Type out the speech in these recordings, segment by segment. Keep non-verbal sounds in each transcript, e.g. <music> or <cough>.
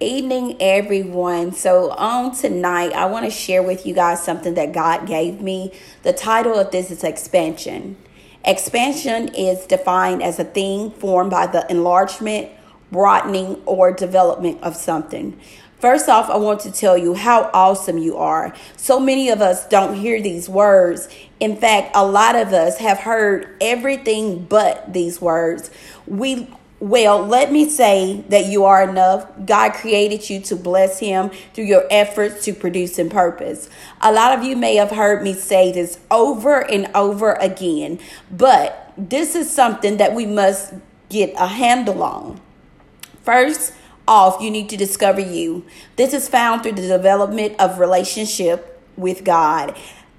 evening, everyone. So, on tonight, I want to share with you guys something that God gave me. The title of this is Expansion. Expansion is defined as a thing formed by the enlargement, broadening, or development of something. First off, I want to tell you how awesome you are. So many of us don't hear these words. In fact, a lot of us have heard everything but these words. We well, let me say that you are enough. God created you to bless Him through your efforts to produce in purpose. A lot of you may have heard me say this over and over again, but this is something that we must get a handle on. First off, you need to discover you. This is found through the development of relationship with God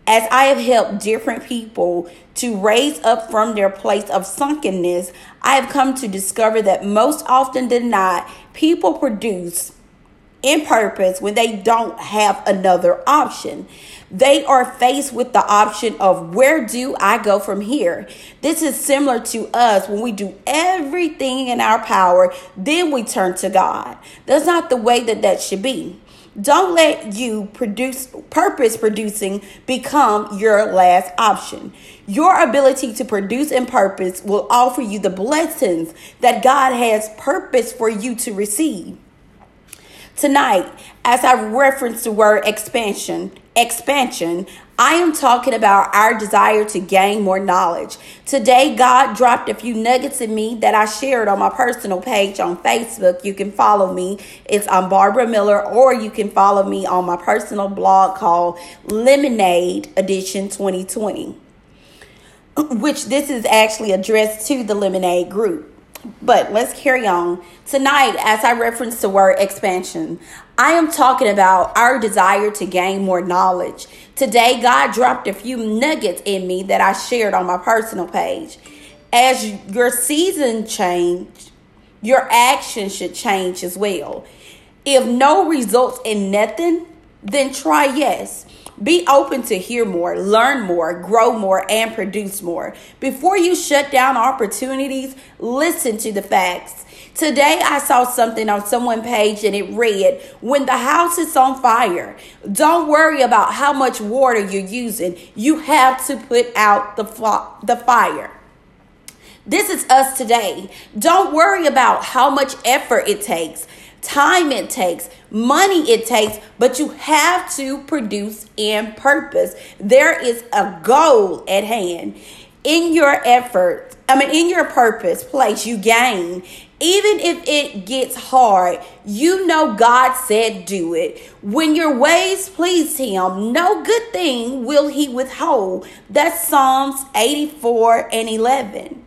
as I have helped different people to raise up from their place of sunkenness, I have come to discover that most often than not, people produce in purpose when they don't have another option. They are faced with the option of where do I go from here? This is similar to us when we do everything in our power, then we turn to God. That's not the way that that should be. Don't let you produce purpose producing become your last option. Your ability to produce and purpose will offer you the blessings that God has purpose for you to receive. Tonight, as I reference the word expansion, expansion, I am talking about our desire to gain more knowledge. Today, God dropped a few nuggets in me that I shared on my personal page on Facebook. You can follow me. It's on Barbara Miller, or you can follow me on my personal blog called Lemonade Edition 2020, <clears throat> which this is actually addressed to the Lemonade group. But let's carry on. Tonight, as I reference the word expansion, I am talking about our desire to gain more knowledge. Today, God dropped a few nuggets in me that I shared on my personal page. As your season change, your action should change as well. If no results in nothing, then try yes. Be open to hear more, learn more, grow more, and produce more. Before you shut down opportunities, listen to the facts. Today I saw something on someone page and it read, when the house is on fire, don't worry about how much water you're using. You have to put out the, the fire. This is us today. Don't worry about how much effort it takes, time it takes, money it takes, but you have to produce in purpose. There is a goal at hand. In your effort, I mean, in your purpose place, you gain even if it gets hard, you know God said do it. When your ways please Him, no good thing will He withhold. That's Psalms 84 and 11.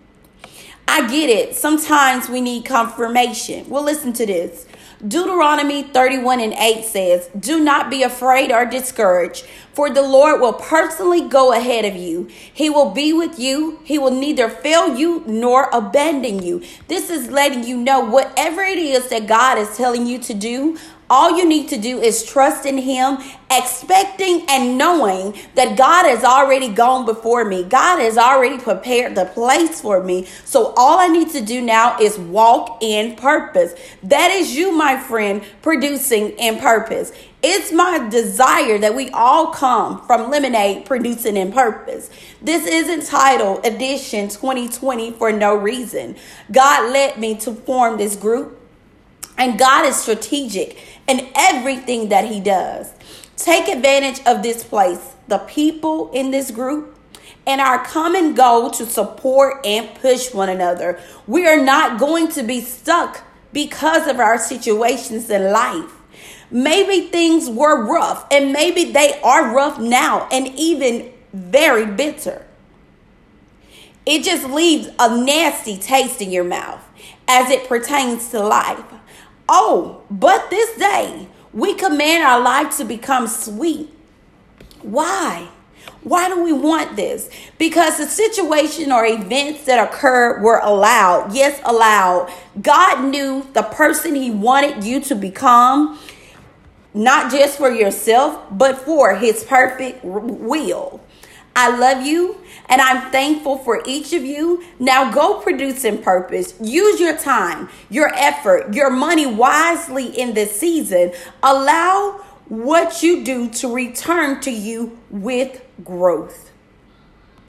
I get it. Sometimes we need confirmation. Well, listen to this. Deuteronomy 31 and 8 says, Do not be afraid or discouraged, for the Lord will personally go ahead of you. He will be with you. He will neither fail you nor abandon you. This is letting you know whatever it is that God is telling you to do, all you need to do is trust in Him, expecting and knowing that God has already gone before me. God has already prepared the place for me. So all I need to do now is walk in purpose. That is you, my friend, producing in purpose. It's my desire that we all come from Lemonade producing in purpose. This is entitled Edition 2020 for no reason. God led me to form this group, and God is strategic in everything that He does. Take advantage of this place, the people in this group, and our common goal to support and push one another. We are not going to be stuck because of our situations in life. Maybe things were rough, and maybe they are rough now, and even very bitter. It just leaves a nasty taste in your mouth as it pertains to life. Oh, but this day we command our life to become sweet. Why? Why do we want this? Because the situation or events that occurred were allowed. Yes, allowed. God knew the person He wanted you to become, not just for yourself, but for His perfect will. I love you and I'm thankful for each of you. Now go produce in purpose. Use your time, your effort, your money wisely in this season. Allow what you do to return to you with growth.